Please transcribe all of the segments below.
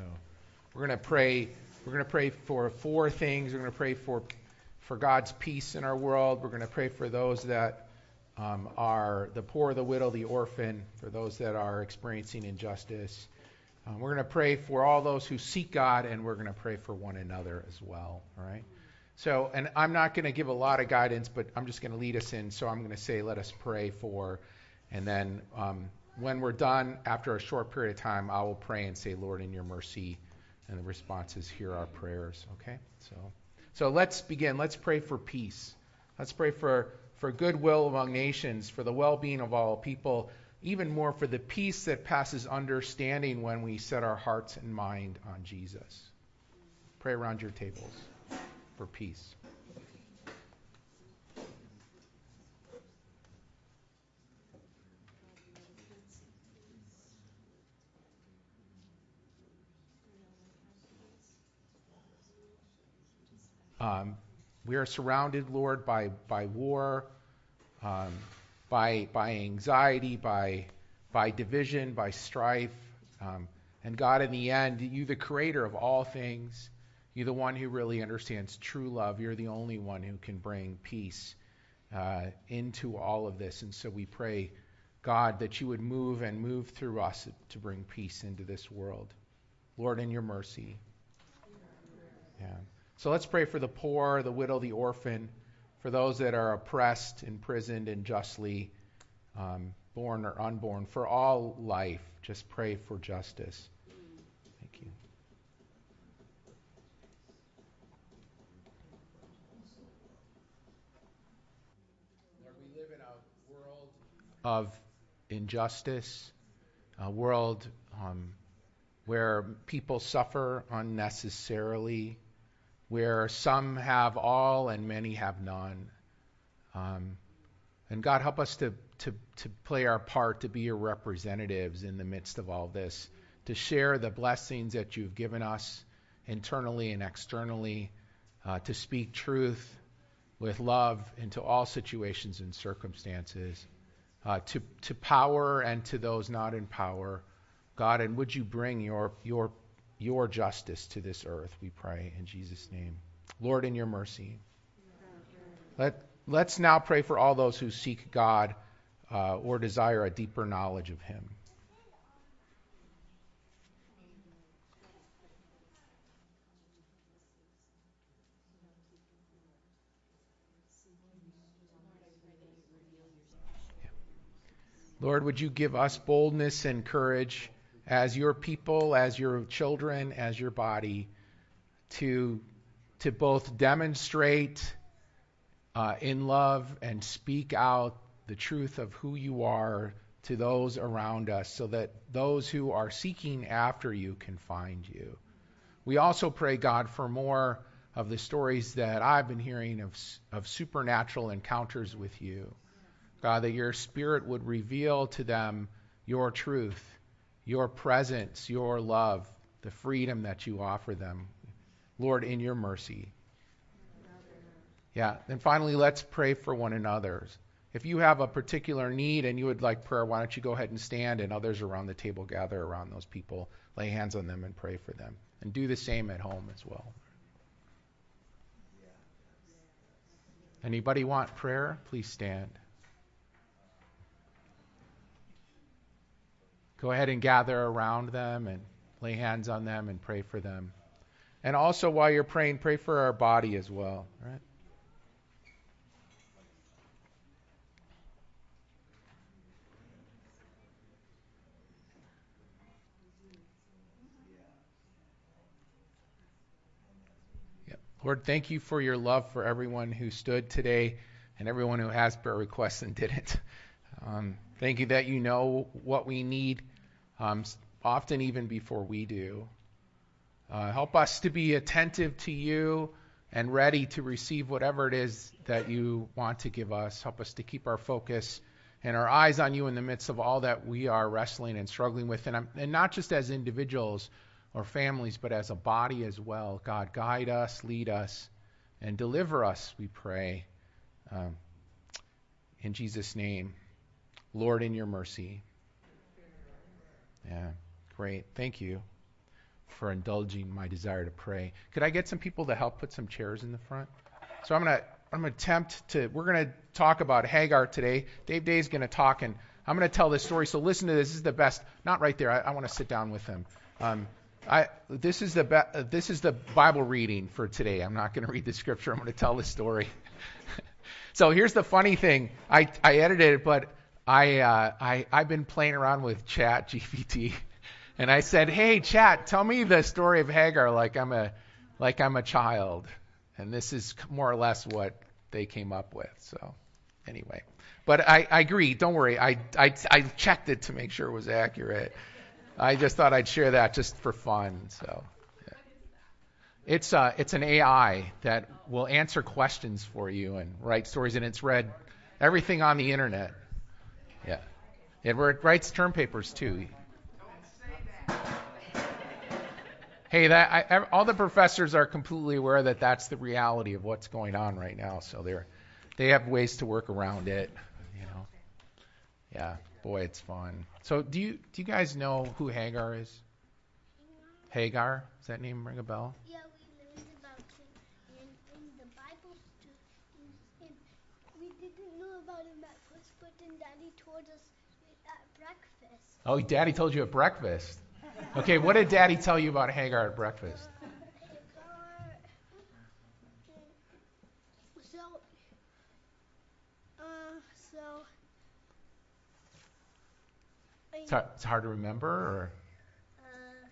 So we're going to pray. We're going to pray for four things. We're going to pray for for God's peace in our world. We're going to pray for those that um, are the poor, the widow, the orphan, for those that are experiencing injustice. Um, we're going to pray for all those who seek God, and we're going to pray for one another as well. All right. So, and I'm not going to give a lot of guidance, but I'm just going to lead us in. So I'm going to say, let us pray for, and then um, when we're done, after a short period of time, I will pray and say, Lord, in your mercy, and the response is, hear our prayers. Okay. So, so let's begin. Let's pray for peace. Let's pray for for goodwill among nations, for the well-being of all people, even more for the peace that passes understanding when we set our hearts and mind on Jesus. Pray around your tables for peace. Um, we are surrounded, Lord, by, by war, um, by, by anxiety, by, by division, by strife. Um, and God, in the end, you, the creator of all things, you're the one who really understands true love. You're the only one who can bring peace uh, into all of this. And so we pray, God, that you would move and move through us to bring peace into this world. Lord, in your mercy. Yeah. So let's pray for the poor, the widow, the orphan, for those that are oppressed, imprisoned, unjustly, um, born or unborn, for all life. Just pray for justice. Thank you. Lord, we live in a world of injustice, a world um, where people suffer unnecessarily where some have all and many have none. Um, and God, help us to, to, to play our part, to be your representatives in the midst of all this, to share the blessings that you've given us internally and externally, uh, to speak truth with love into all situations and circumstances, uh, to, to power and to those not in power. God, and would you bring your, your your justice to this earth, we pray in Jesus' name. Lord, in your mercy. Let, let's now pray for all those who seek God uh, or desire a deeper knowledge of Him. Lord, would you give us boldness and courage? As your people, as your children, as your body, to, to both demonstrate uh, in love and speak out the truth of who you are to those around us so that those who are seeking after you can find you. We also pray, God, for more of the stories that I've been hearing of, of supernatural encounters with you. God, that your spirit would reveal to them your truth your presence, your love, the freedom that you offer them. Lord, in your mercy. Yeah. And finally, let's pray for one another. If you have a particular need and you would like prayer, why don't you go ahead and stand and others around the table gather around those people, lay hands on them and pray for them. And do the same at home as well. Anybody want prayer? Please stand. Go ahead and gather around them and lay hands on them and pray for them. And also, while you're praying, pray for our body as well, right? Lord, thank you for your love for everyone who stood today and everyone who has prayer requests and didn't. Um, thank you that you know what we need um, often even before we do. Uh, help us to be attentive to you and ready to receive whatever it is that you want to give us. Help us to keep our focus and our eyes on you in the midst of all that we are wrestling and struggling with, and, and not just as individuals or families, but as a body as well. God, guide us, lead us, and deliver us, we pray. Um, in Jesus' name, Lord, in your mercy. Yeah, great. Thank you. for indulging my desire to pray. Could I get some people to help put some chairs in the front? So I'm gonna I'm gonna attempt to we're gonna talk about Hagar today. Dave Day's gonna talk and I'm gonna tell this story. So listen to this. This is the best. Not right there. I, I want to sit down with him. Um, I this is the be, this is the Bible reading for today. I'm not going to read the scripture. I'm going to tell the story. so here's the funny thing. I I edited it, but I uh, I I've been playing around with Chat GPT, and I said, "Hey, Chat, tell me the story of Hagar like I'm a like I'm a child." And this is more or less what they came up with. So anyway, but I, I agree. Don't worry. I, I I checked it to make sure it was accurate. I just thought I'd share that just for fun. So, it's uh, it's an AI that will answer questions for you and write stories, and it's read everything on the internet. It writes term papers too. Hey, that I, all the professors are completely aware that that's the reality of what's going on right now. So they're they have ways to work around it. You know, yeah. Boy, it's fun. So, do you do you guys know who Hagar is? Hagar. Does that name ring a bell? Yeah, we learned about him in, the Bible. We didn't know about him at first, but then Daddy told us breakfast. Oh, Daddy told you at breakfast. Okay, what did Daddy tell you about Hagar at breakfast? So, uh, so it's hard, it's hard to remember, or uh,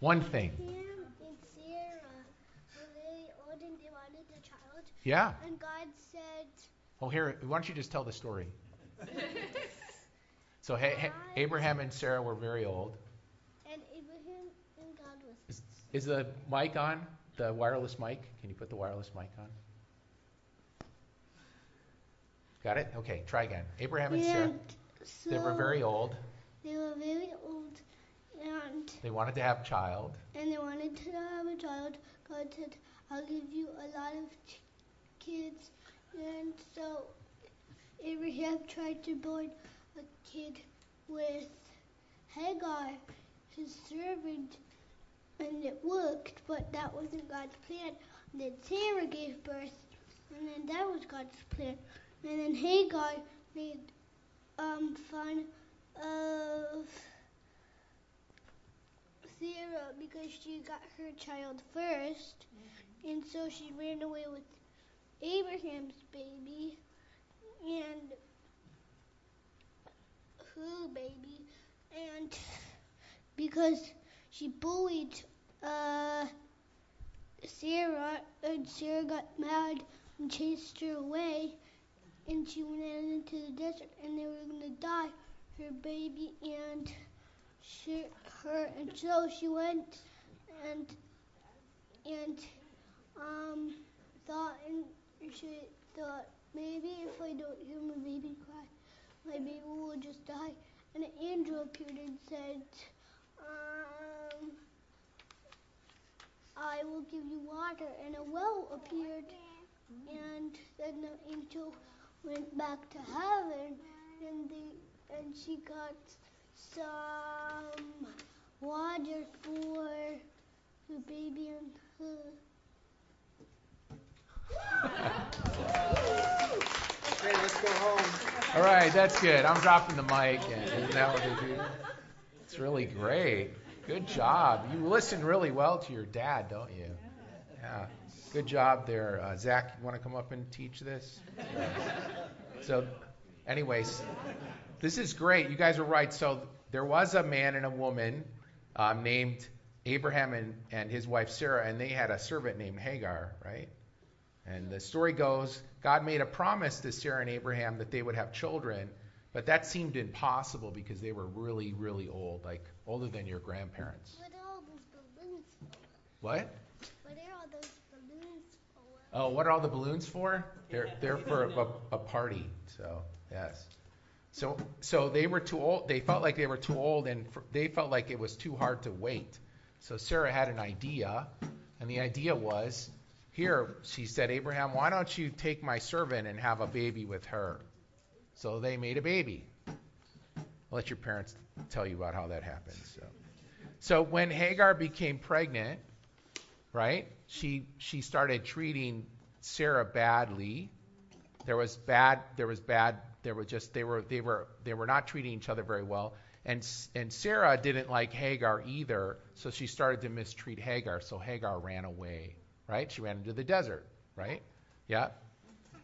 one thing. Sarah were really old and they wanted a child. Yeah. And God said, Oh, here. Why don't you just tell the story? So ha- ha- Abraham and Sarah were very old. and Abraham and God was. Is, is the mic on? The wireless mic? Can you put the wireless mic on? Got it? Okay, try again. Abraham and Sarah. So They were very old. They were very old, and They wanted to have a child. and they wanted to have a child. God said, "I'll give you a lot of ch- kids," and so Abraham tried to born a kid with Hagar, his servant, and it worked. But that wasn't God's plan. And then Sarah gave birth, and then that was God's plan. And then Hagar made um, fun of Sarah because she got her child first, and so she ran away with Abraham's baby and baby, and because she bullied uh, Sarah, and Sarah got mad and chased her away, and she went out into the desert, and they were gonna die, her baby and she, her, and so she went and and um thought and she thought maybe if I don't hear my baby cry, my baby will just die. And an angel appeared and said, um, I will give you water. And a well appeared, and then the angel went back to heaven, and they and she got some water for the baby and her. Okay, let's go home. All right, that's good. I'm dropping the mic. And isn't that what they do? It's really great. Good job. You listen really well to your dad, don't you? Yeah. Good job there. Uh, Zach, you want to come up and teach this? So, anyways, this is great. You guys are right. So, there was a man and a woman um, named Abraham and, and his wife Sarah, and they had a servant named Hagar, right? And the story goes God made a promise to Sarah and Abraham that they would have children, but that seemed impossible because they were really, really old, like older than your grandparents. What are all those balloons for? What? What are all those balloons for? Oh, what are all the balloons for? They're they're for a, a party. So yes. So so they were too old. They felt like they were too old, and for, they felt like it was too hard to wait. So Sarah had an idea, and the idea was, here she said, Abraham, why don't you take my servant and have a baby with her? So they made a baby. I'll let your parents tell you about how that happened. So. So when Hagar became pregnant, right? She she started treating Sarah badly. There was bad. There was bad. There were just they were they were they were not treating each other very well. And and Sarah didn't like Hagar either, so she started to mistreat Hagar. So Hagar ran away, right? She ran into the desert, right? Yeah.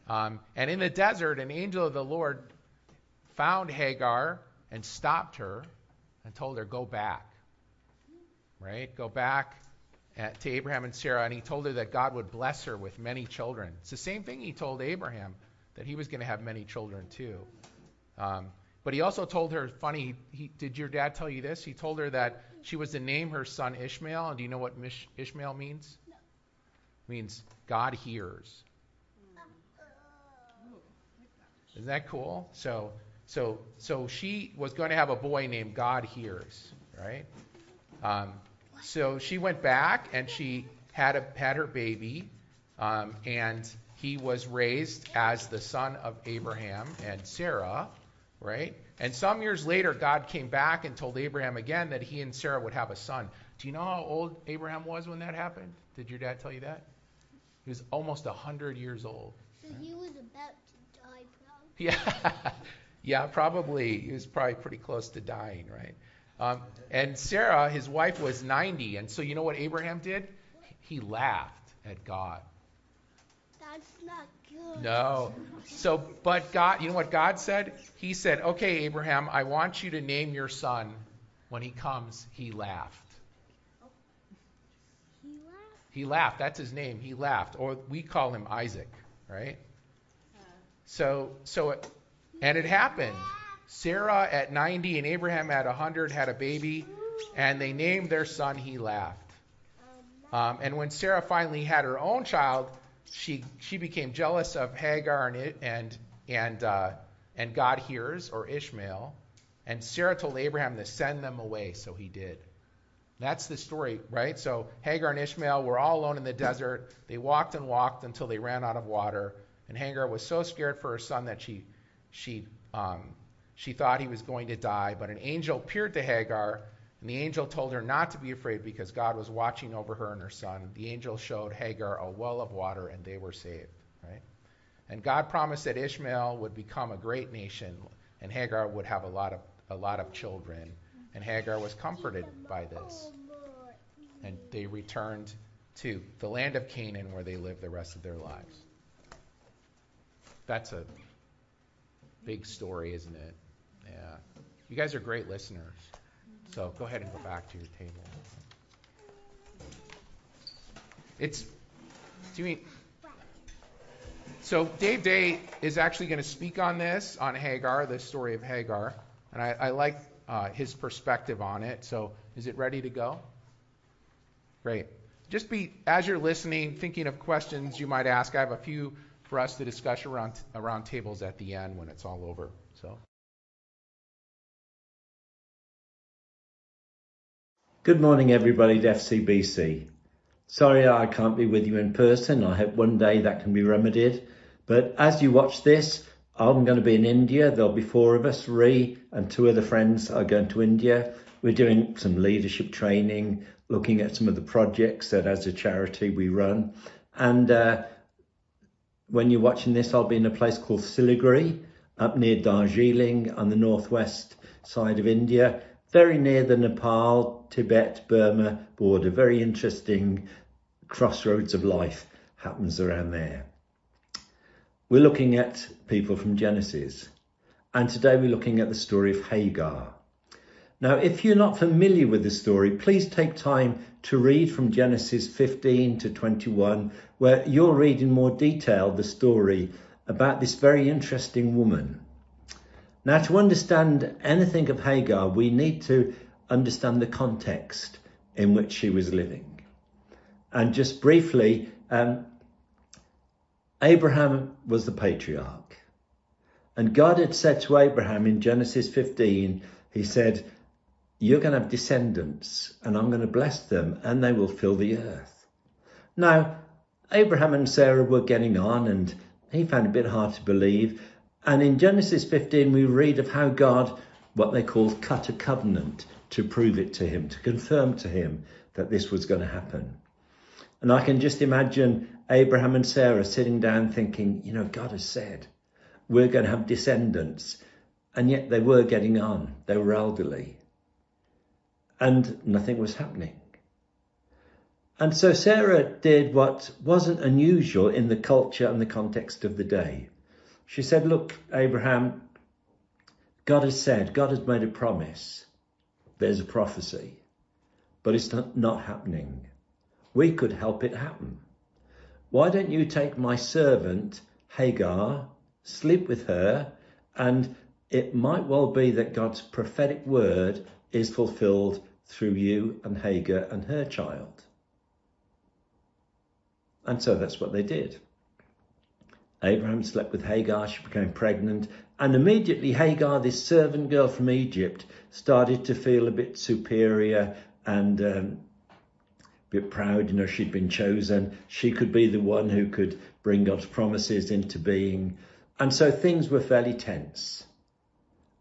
Um, and in the desert, an angel of the Lord found Hagar and stopped her and told her, "Go back." Right? Go back at, to Abraham and Sarah, and he told her that God would bless her with many children. It's the same thing he told Abraham that he was going to have many children too. Um, but he also told her, funny, he, did your dad tell you this? He told her that she was to name her son Ishmael. And do you know what Mish, Ishmael means? Means God hears. Isn't that cool? So, so, so she was going to have a boy named God hears, right? Um, so she went back and she had a, had her baby, um, and he was raised as the son of Abraham and Sarah, right? And some years later, God came back and told Abraham again that he and Sarah would have a son. Do you know how old Abraham was when that happened? Did your dad tell you that? He was almost a 100 years old. So he was about to die, probably. Yeah, yeah, probably. He was probably pretty close to dying, right? Um, and Sarah, his wife, was 90. And so you know what Abraham did? He laughed at God. That's not good. No. So, but God, you know what God said? He said, okay, Abraham, I want you to name your son. When he comes, he laughed. He laughed? That's his name. He laughed. Or we call him Isaac, right? So, so, it, and it happened. Sarah at 90 and Abraham at 100 had a baby, and they named their son He laughed. Um, and when Sarah finally had her own child, she she became jealous of Hagar and and and uh, and God hears or Ishmael, and Sarah told Abraham to send them away, so he did. That's the story, right? So Hagar and Ishmael were all alone in the desert. They walked and walked until they ran out of water, and Hagar was so scared for her son that she she um, she thought he was going to die, but an angel appeared to Hagar, and the angel told her not to be afraid because God was watching over her and her son. The angel showed Hagar a well of water, and they were saved. Right? And God promised that Ishmael would become a great nation, and Hagar would have a lot of a lot of children. And Hagar was comforted by this. And they returned to the land of Canaan where they lived the rest of their lives. That's a big story, isn't it? Yeah. You guys are great listeners. So go ahead and go back to your table. It's, do you mean, so Dave Day is actually going to speak on this, on Hagar, the story of Hagar. And I, I like uh, his perspective on it. So is it ready to go? Great. Just be, as you're listening, thinking of questions you might ask. I have a few for us to discuss around, around tables at the end when it's all over. So. Good morning, everybody at FCBC. Sorry I can't be with you in person. I hope one day that can be remedied. But as you watch this, I'm going to be in India. There'll be four of us. Ree and two other friends are going to India. We're doing some leadership training, looking at some of the projects that as a charity we run. And uh, when you're watching this, I'll be in a place called Siliguri, up near Darjeeling on the northwest side of India very near the Nepal, Tibet, Burma border. Very interesting crossroads of life happens around there. We're looking at people from Genesis, and today we're looking at the story of Hagar. Now, if you're not familiar with the story, please take time to read from Genesis 15 to 21, where you'll read in more detail the story about this very interesting woman now, to understand anything of Hagar, we need to understand the context in which she was living. And just briefly, um, Abraham was the patriarch. And God had said to Abraham in Genesis 15, He said, You're going to have descendants, and I'm going to bless them, and they will fill the earth. Now, Abraham and Sarah were getting on, and he found it a bit hard to believe. And in Genesis 15, we read of how God, what they call cut a covenant to prove it to him, to confirm to him that this was going to happen. And I can just imagine Abraham and Sarah sitting down thinking, you know, God has said we're going to have descendants. And yet they were getting on. They were elderly. And nothing was happening. And so Sarah did what wasn't unusual in the culture and the context of the day. She said, Look, Abraham, God has said, God has made a promise. There's a prophecy, but it's not, happening. We could help it happen. Why don't you take my servant, Hagar, sleep with her, and it might well be that God's prophetic word is fulfilled through you and Hagar and her child. And so that's what they did. Abraham slept with Hagar, she became pregnant, and immediately Hagar, this servant girl from Egypt, started to feel a bit superior and um, bit proud. You know, she'd been chosen. She could be the one who could bring God's promises into being. And so things were fairly tense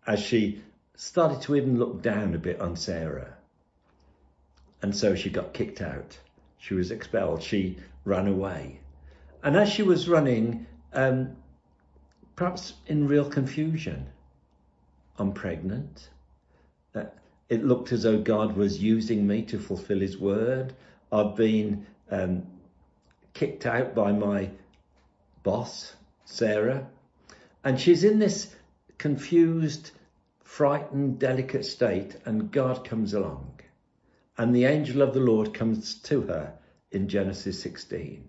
as she started to even look down a bit on Sarah. And so she got kicked out. She was expelled. She ran away. And as she was running, um, perhaps in real confusion, I'm pregnant. Uh, it looked as though God was using me to fulfill his word. I've been um, kicked out by my boss, Sarah. And she's in this confused, frightened, delicate state, and God comes along. And the angel of the Lord comes to her in Genesis 16.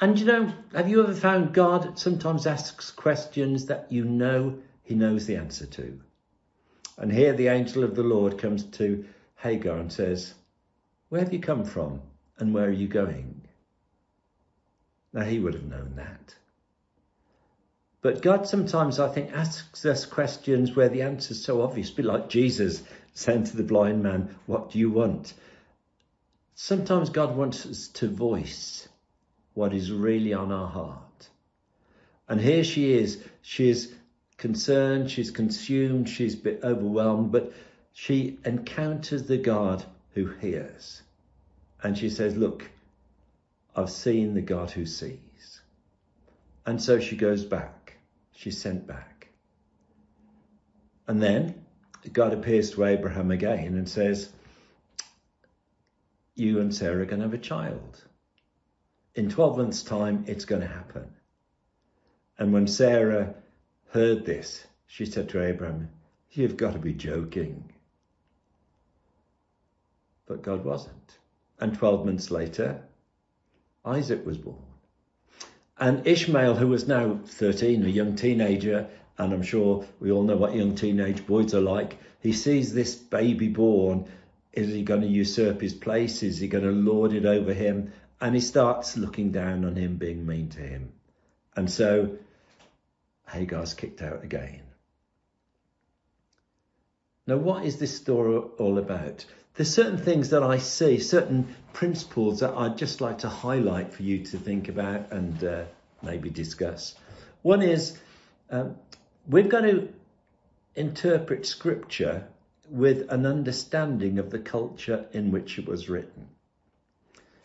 And you know, have you ever found God sometimes asks questions that you know he knows the answer to? And here the angel of the Lord comes to Hagar and says, Where have you come from and where are you going? Now he would have known that. But God sometimes, I think, asks us questions where the answer is so obvious, bit like Jesus saying to the blind man, What do you want? Sometimes God wants us to voice what is really on our heart. And here she is. She is concerned, she's consumed, she's a bit overwhelmed, but she encounters the God who hears. And she says, Look, I've seen the God who sees. And so she goes back she's sent back. And then God appears to Abraham again and says, You and Sarah are going to have a child. In 12 months' time, it's going to happen. And when Sarah heard this, she said to Abraham, You've got to be joking. But God wasn't. And 12 months later, Isaac was born. And Ishmael, who was now 13, a young teenager, and I'm sure we all know what young teenage boys are like, he sees this baby born. Is he going to usurp his place? Is he going to lord it over him? And he starts looking down on him, being mean to him. And so Hagar's kicked out again. Now, what is this story all about? There's certain things that I see, certain principles that I'd just like to highlight for you to think about and uh, maybe discuss. One is um, we've got to interpret scripture with an understanding of the culture in which it was written.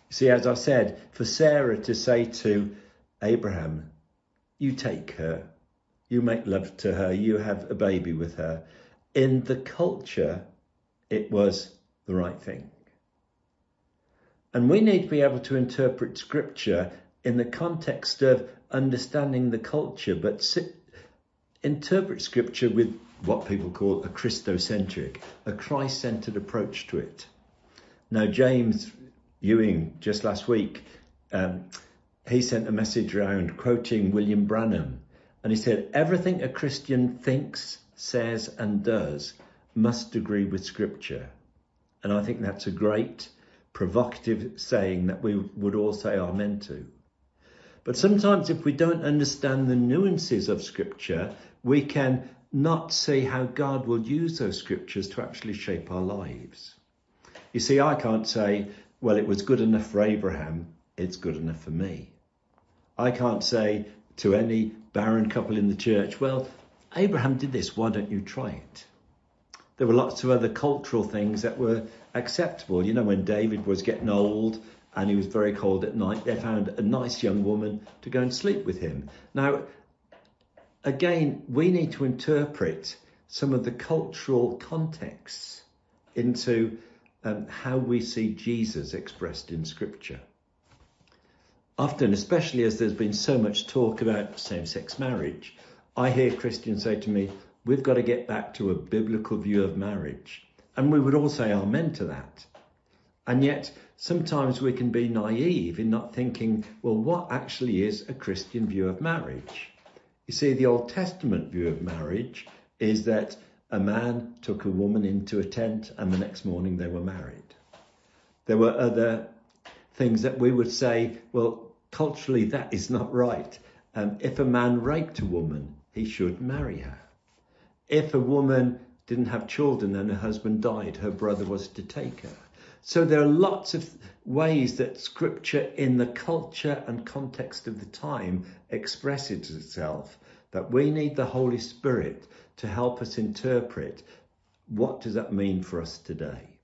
See, as I said, for Sarah to say to Abraham, you take her, you make love to her, you have a baby with her. In the culture, it was the right thing. And we need to be able to interpret scripture in the context of understanding the culture, but interpret scripture with what people call a Christocentric, a Christ centered approach to it. Now, James Ewing, just last week, um, he sent a message around quoting William Branham, and he said, Everything a Christian thinks, says, and does must agree with scripture. And I think that's a great provocative saying that we would all say amen to. But sometimes if we don't understand the nuances of scripture, we can not see how God will use those scriptures to actually shape our lives. You see, I can't say, well, it was good enough for Abraham, it's good enough for me. I can't say to any barren couple in the church, well, Abraham did this, why don't you try it? There were lots of other cultural things that were acceptable. You know, when David was getting old and he was very cold at night, they found a nice young woman to go and sleep with him. Now, again, we need to interpret some of the cultural contexts into um, how we see Jesus expressed in Scripture. Often, especially as there's been so much talk about same sex marriage, I hear Christians say to me, We've got to get back to a biblical view of marriage. And we would all say amen to that. And yet, sometimes we can be naive in not thinking, well, what actually is a Christian view of marriage? You see, the Old Testament view of marriage is that a man took a woman into a tent and the next morning they were married. There were other things that we would say, well, culturally that is not right. Um, if a man raped a woman, he should marry her. If a woman didn't have children and her husband died, her brother was to take her. So there are lots of ways that scripture in the culture and context of the time expresses itself that we need the Holy Spirit to help us interpret what does that mean for us today.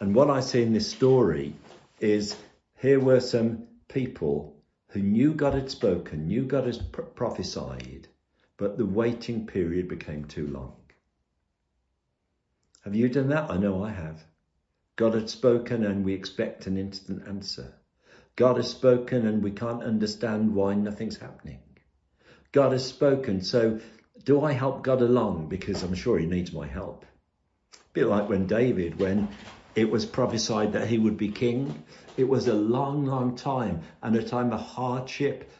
And what I see in this story is here were some people who knew God had spoken, knew God had prophesied, but the waiting period became too long. Have you done that? I know I have. God had spoken and we expect an instant answer. God has spoken and we can't understand why nothing's happening. God has spoken. So do I help God along? Because I'm sure he needs my help. A bit like when David, when it was prophesied that he would be king, it was a long, long time and a time of hardship,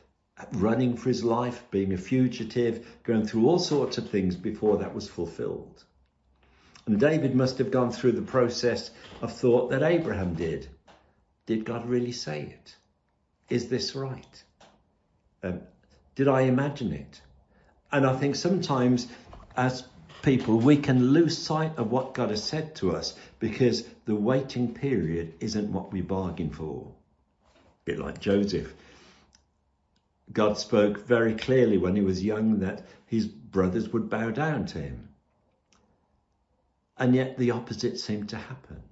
running for his life, being a fugitive, going through all sorts of things before that was fulfilled. And David must have gone through the process of thought that Abraham did. Did God really say it? Is this right? Um, did I imagine it? And I think sometimes as people, we can lose sight of what God has said to us because the waiting period isn't what we bargained for. A bit like Joseph. God spoke very clearly when he was young that his brothers would bow down to him. And yet the opposite seemed to happen.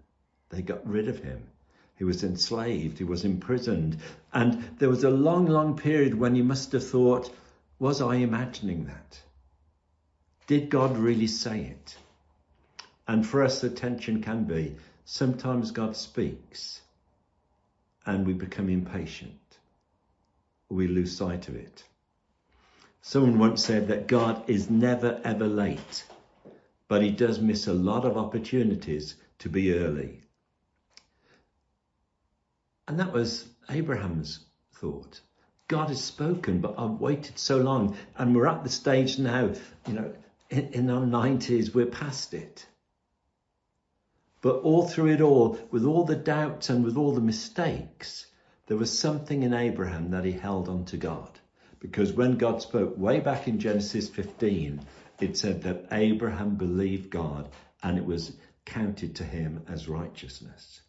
They got rid of him. He was enslaved, he was imprisoned. And there was a long, long period when he must have thought, was I imagining that? Did God really say it? And for us, the tension can be sometimes God speaks and we become impatient. We lose sight of it. Someone once said that God is never ever late, but he does miss a lot of opportunities to be early. And that was Abraham's thought. God has spoken, but I've waited so long, and we're at the stage now, you know, in, in our 90s, we're past it. But all through it all, with all the doubts and with all the mistakes, there was something in Abraham that he held on to God. Because when God spoke way back in Genesis 15, it said that Abraham believed God and it was counted to him as righteousness.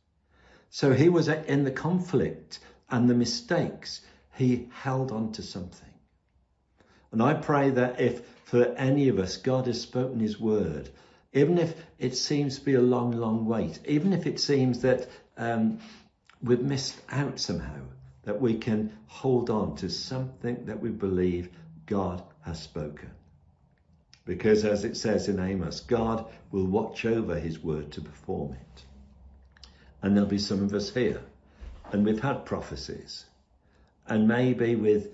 So he was in the conflict and the mistakes. He held on to something. And I pray that if for any of us God has spoken his word, even if it seems to be a long, long wait, even if it seems that um, we've missed out somehow, that we can hold on to something that we believe God has spoken. Because as it says in Amos, God will watch over his word to perform it. And there'll be some of us here. And we've had prophecies. And maybe with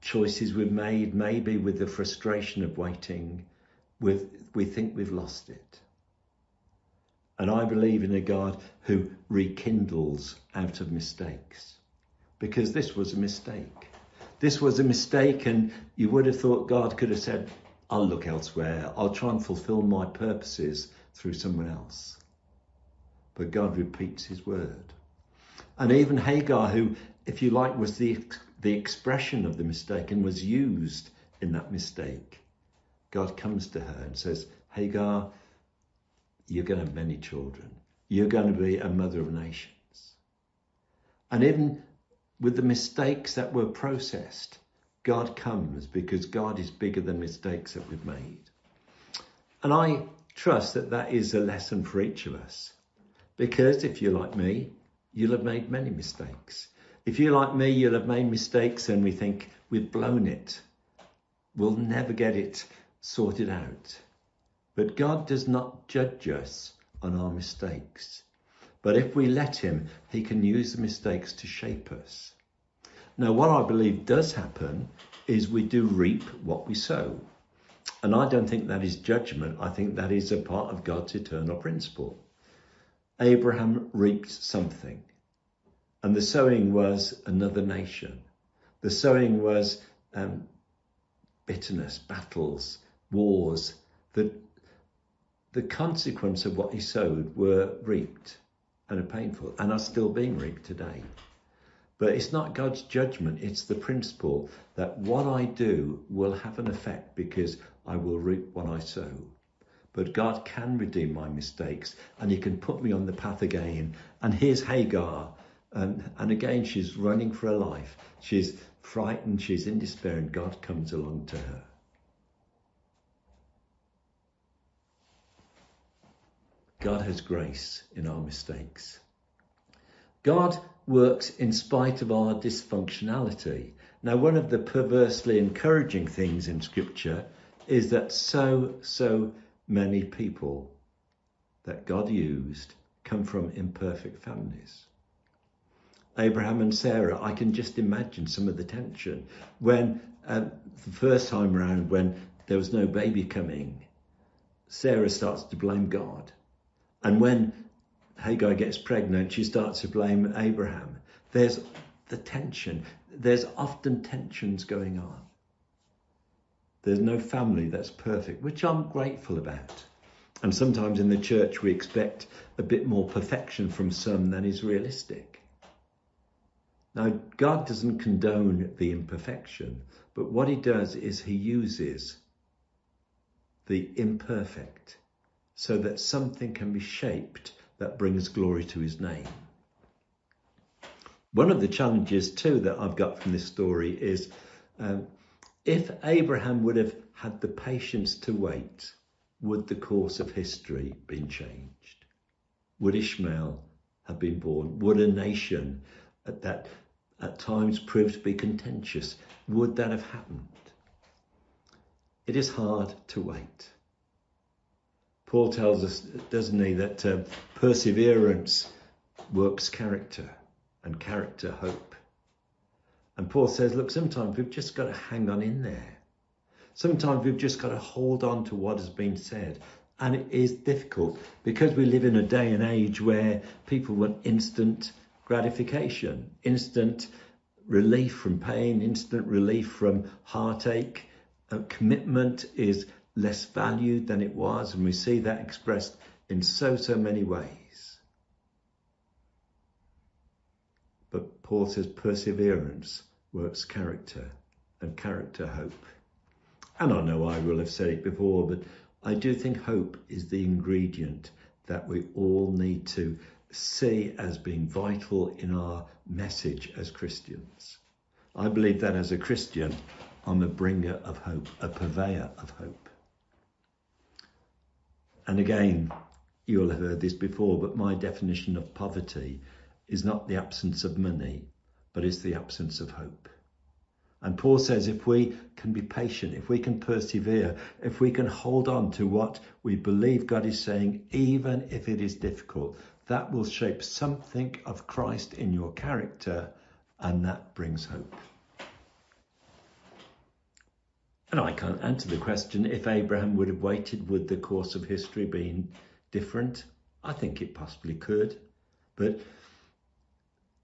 choices we've made, maybe with the frustration of waiting, with, we think we've lost it. And I believe in a God who rekindles out of mistakes. Because this was a mistake. This was a mistake, and you would have thought God could have said, I'll look elsewhere. I'll try and fulfill my purposes through someone else but God repeats his word. And even Hagar, who, if you like, was the, the expression of the mistake and was used in that mistake, God comes to her and says, Hagar, you're going to have many children. You're going to be a mother of nations. And even with the mistakes that were processed, God comes because God is bigger than mistakes that we've made. And I trust that that is a lesson for each of us. Because if you're like me, you'll have made many mistakes. If you're like me, you'll have made mistakes and we think we've blown it. We'll never get it sorted out. But God does not judge us on our mistakes. But if we let Him, He can use the mistakes to shape us. Now, what I believe does happen is we do reap what we sow. And I don't think that is judgment. I think that is a part of God's eternal principle. Abraham reaped something. And the sowing was another nation. The sowing was um, bitterness, battles, wars. The, the consequence of what he sowed were reaped and are painful and are still being reaped today. But it's not God's judgment, it's the principle that what I do will have an effect because I will reap what I sow. But God can redeem my mistakes and He can put me on the path again. And here's Hagar. Um, and again, she's running for her life. She's frightened, she's in despair, and God comes along to her. God has grace in our mistakes. God works in spite of our dysfunctionality. Now, one of the perversely encouraging things in Scripture is that so, so many people that God used come from imperfect families. Abraham and Sarah, I can just imagine some of the tension when uh, the first time around, when there was no baby coming, Sarah starts to blame God. And when Hagar gets pregnant, she starts to blame Abraham. There's the tension. There's often tensions going on. There's no family that's perfect, which I'm grateful about. And sometimes in the church, we expect a bit more perfection from some than is realistic. Now, God doesn't condone the imperfection, but what he does is he uses the imperfect so that something can be shaped that brings glory to his name. One of the challenges, too, that I've got from this story is um, if Abraham would have had the patience to wait, would the course of history been changed? Would Ishmael have been born? Would a nation that at times proved to be contentious, would that have happened? It is hard to wait. Paul tells us, doesn't he, that uh, perseverance works character and character hope. And Paul says, look, sometimes we've just got to hang on in there. Sometimes we've just got to hold on to what has been said. And it is difficult because we live in a day and age where people want instant gratification, instant relief from pain, instant relief from heartache. Uh, commitment is less valued than it was, and we see that expressed in so, so many ways. But Paul says perseverance works character, and character hope. And I know I will have said it before, but I do think hope is the ingredient that we all need to see as being vital in our message as Christians. I believe that as a Christian, I'm a bringer of hope, a purveyor of hope. And again, you'll have heard this before, but my definition of poverty is not the absence of money, but it's the absence of hope. And Paul says if we can be patient, if we can persevere, if we can hold on to what we believe God is saying, even if it is difficult, that will shape something of Christ in your character, and that brings hope. And I can't answer the question if Abraham would have waited, would the course of history been different? I think it possibly could. But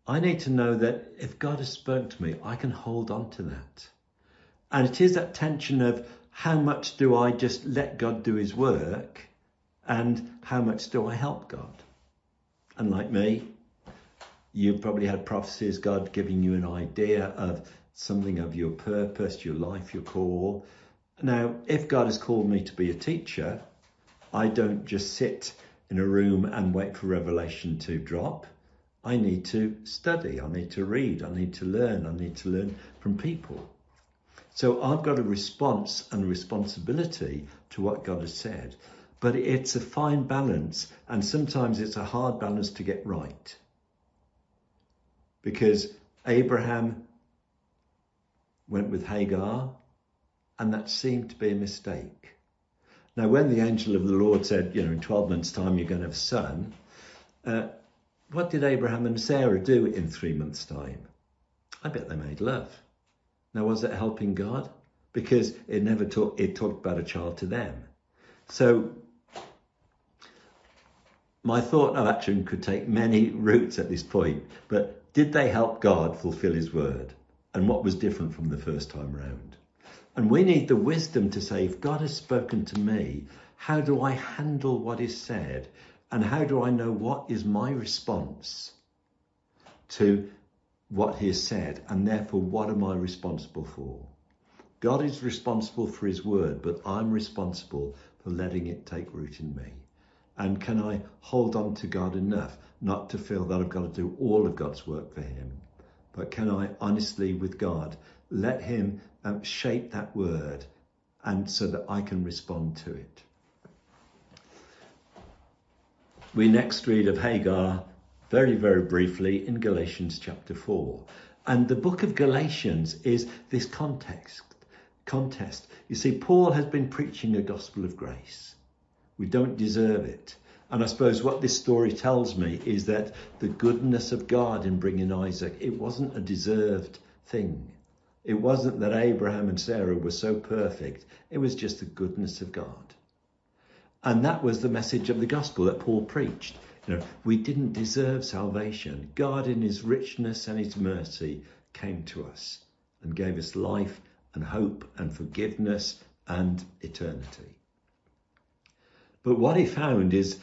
I need to know that if God has spoken to me, I can hold on to that. And it is that tension of how much do I just let God do his work and how much do I help God? And like me, you've probably had prophecies, God giving you an idea of something of your purpose, your life, your call. Now, if God has called me to be a teacher, I don't just sit in a room and wait for revelation to drop. I need to study, I need to read, I need to learn, I need to learn from people. So I've got a response and responsibility to what God has said. But it's a fine balance, and sometimes it's a hard balance to get right. Because Abraham went with Hagar, and that seemed to be a mistake. Now, when the angel of the Lord said, you know, in 12 months' time you're going to have a son, uh, what did Abraham and Sarah do in three months' time? I bet they made love. Now, was it helping God? Because it never talked, it talked about a child to them. So, my thought of action could take many routes at this point, but did they help God fulfill his word? And what was different from the first time round? And we need the wisdom to say, if God has spoken to me, how do I handle what is said? And how do I know what is my response to what he has said? And therefore, what am I responsible for? God is responsible for his word, but I'm responsible for letting it take root in me. And can I hold on to God enough not to feel that I've got to do all of God's work for him? But can I honestly, with God, let him um, shape that word and so that I can respond to it? We next read of Hagar very, very briefly in Galatians chapter 4. And the book of Galatians is this context, contest. You see, Paul has been preaching a gospel of grace. We don't deserve it. And I suppose what this story tells me is that the goodness of God in bringing Isaac, it wasn't a deserved thing. It wasn't that Abraham and Sarah were so perfect. It was just the goodness of God. And that was the message of the gospel that Paul preached. You know, we didn't deserve salvation. God in his richness and his mercy came to us and gave us life and hope and forgiveness and eternity. But what he found is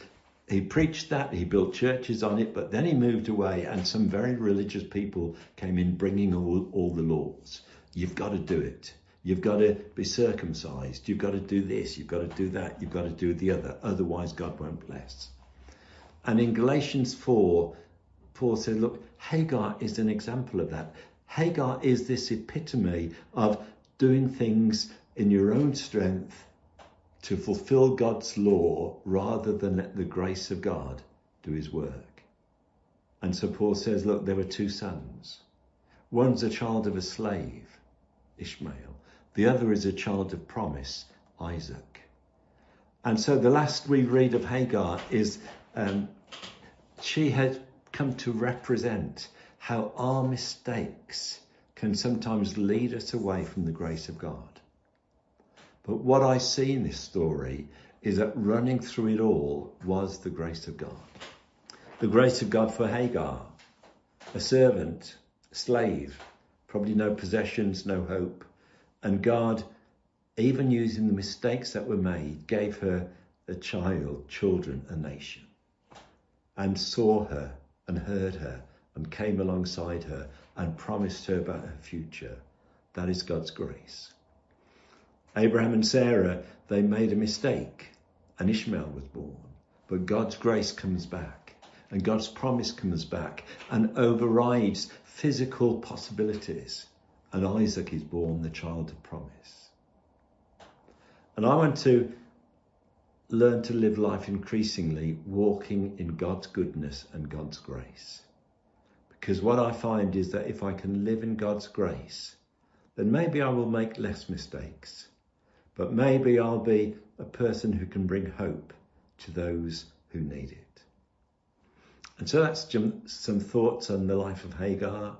he preached that, he built churches on it, but then he moved away and some very religious people came in bringing all, all the laws. You've got to do it. You've got to be circumcised. You've got to do this. You've got to do that. You've got to do the other. Otherwise, God won't bless. And in Galatians 4, Paul said, look, Hagar is an example of that. Hagar is this epitome of doing things in your own strength to fulfill God's law rather than let the grace of God do his work. And so Paul says, look, there were two sons. One's a child of a slave, Ishmael. The other is a child of promise, Isaac. And so the last we read of Hagar is um, she had come to represent how our mistakes can sometimes lead us away from the grace of God. But what I see in this story is that running through it all was the grace of God. The grace of God for Hagar, a servant, a slave, probably no possessions, no hope. And God, even using the mistakes that were made, gave her a child, children, a nation, and saw her and heard her and came alongside her and promised her about her future. That is God's grace. Abraham and Sarah, they made a mistake and Ishmael was born. But God's grace comes back and God's promise comes back and overrides physical possibilities. And Isaac is born the child of promise. And I want to learn to live life increasingly walking in God's goodness and God's grace. Because what I find is that if I can live in God's grace, then maybe I will make less mistakes but maybe I'll be a person who can bring hope to those who need it. And so that's some thoughts on the life of Hagar.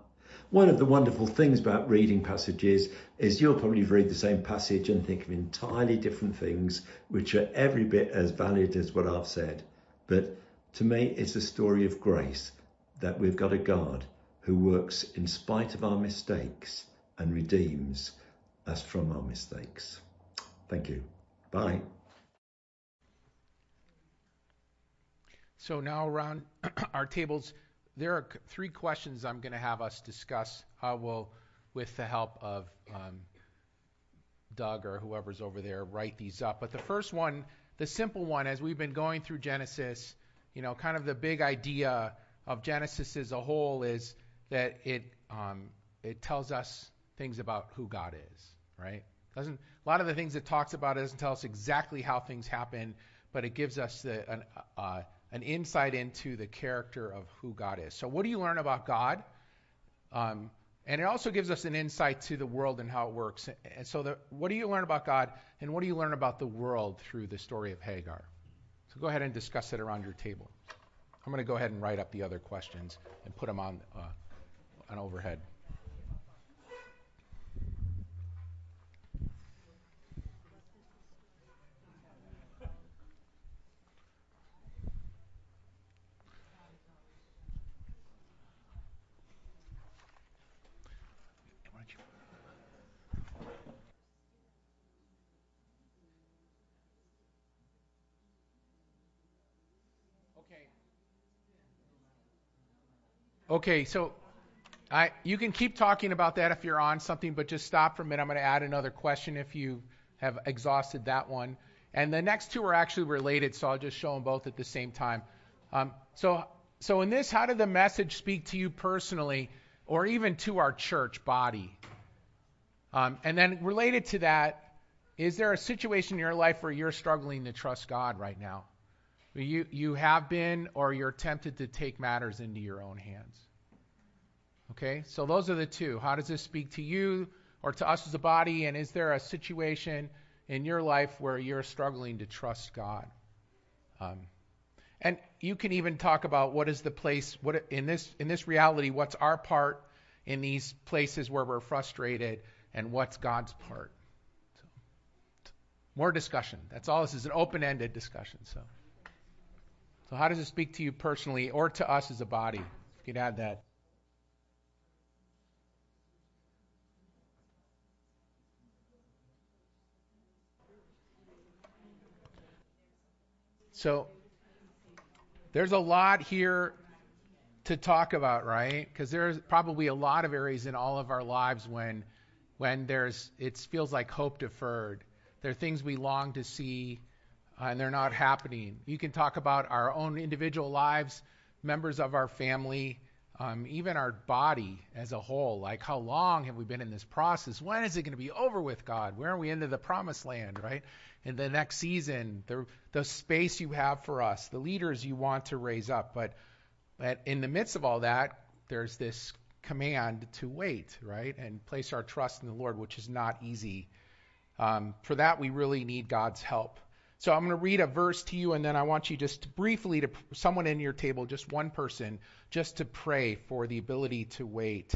One of the wonderful things about reading passages is you'll probably read the same passage and think of entirely different things, which are every bit as valid as what I've said. But to me, it's a story of grace that we've got a God who works in spite of our mistakes and redeems us from our mistakes. Thank you. Bye. So now around our tables, there are three questions I'm going to have us discuss. I will, with the help of um, Doug or whoever's over there, write these up. But the first one, the simple one, as we've been going through Genesis, you know, kind of the big idea of Genesis as a whole is that it um, it tells us things about who God is, right? Doesn't a lot of the things it talks about doesn't tell us exactly how things happen, but it gives us the, an, uh, an insight into the character of who God is. So, what do you learn about God? Um, and it also gives us an insight to the world and how it works. And so, the, what do you learn about God, and what do you learn about the world through the story of Hagar? So, go ahead and discuss it around your table. I'm going to go ahead and write up the other questions and put them on uh, on overhead. Okay, so I, you can keep talking about that if you're on something, but just stop for a minute. I'm going to add another question if you have exhausted that one. And the next two are actually related, so I'll just show them both at the same time. Um, so, so in this, how did the message speak to you personally, or even to our church body? Um, and then related to that, is there a situation in your life where you're struggling to trust God right now? You, you have been, or you're tempted to take matters into your own hands. Okay, so those are the two. How does this speak to you or to us as a body? And is there a situation in your life where you're struggling to trust God? Um, and you can even talk about what is the place, what in this in this reality, what's our part in these places where we're frustrated, and what's God's part. So, more discussion. That's all. This is an open-ended discussion. So. So, how does it speak to you personally or to us as a body? If you could add that. So, there's a lot here to talk about, right? Because there's probably a lot of areas in all of our lives when, when there's it feels like hope deferred. There are things we long to see and they're not happening. You can talk about our own individual lives, members of our family, um, even our body as a whole. Like, how long have we been in this process? When is it going to be over with, God? Where are we into the promised land, right? In the next season, the, the space you have for us, the leaders you want to raise up. But, but in the midst of all that, there's this command to wait, right? And place our trust in the Lord, which is not easy. Um, for that, we really need God's help. So I'm going to read a verse to you, and then I want you just briefly to someone in your table, just one person, just to pray for the ability to wait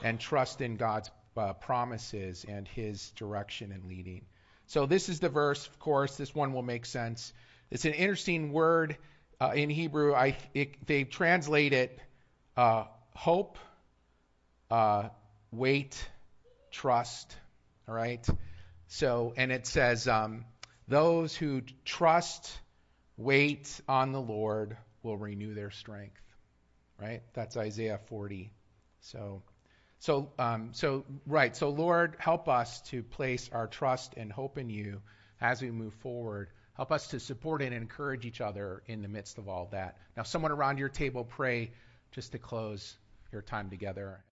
and trust in God's uh, promises and His direction and leading. So this is the verse, of course. This one will make sense. It's an interesting word uh, in Hebrew. I it, they translate it uh, hope, uh, wait, trust. All right. So and it says. Um, those who trust, wait on the Lord will renew their strength. Right? That's Isaiah 40. So, so, um, so, right. So, Lord, help us to place our trust and hope in you as we move forward. Help us to support and encourage each other in the midst of all that. Now, someone around your table, pray just to close your time together.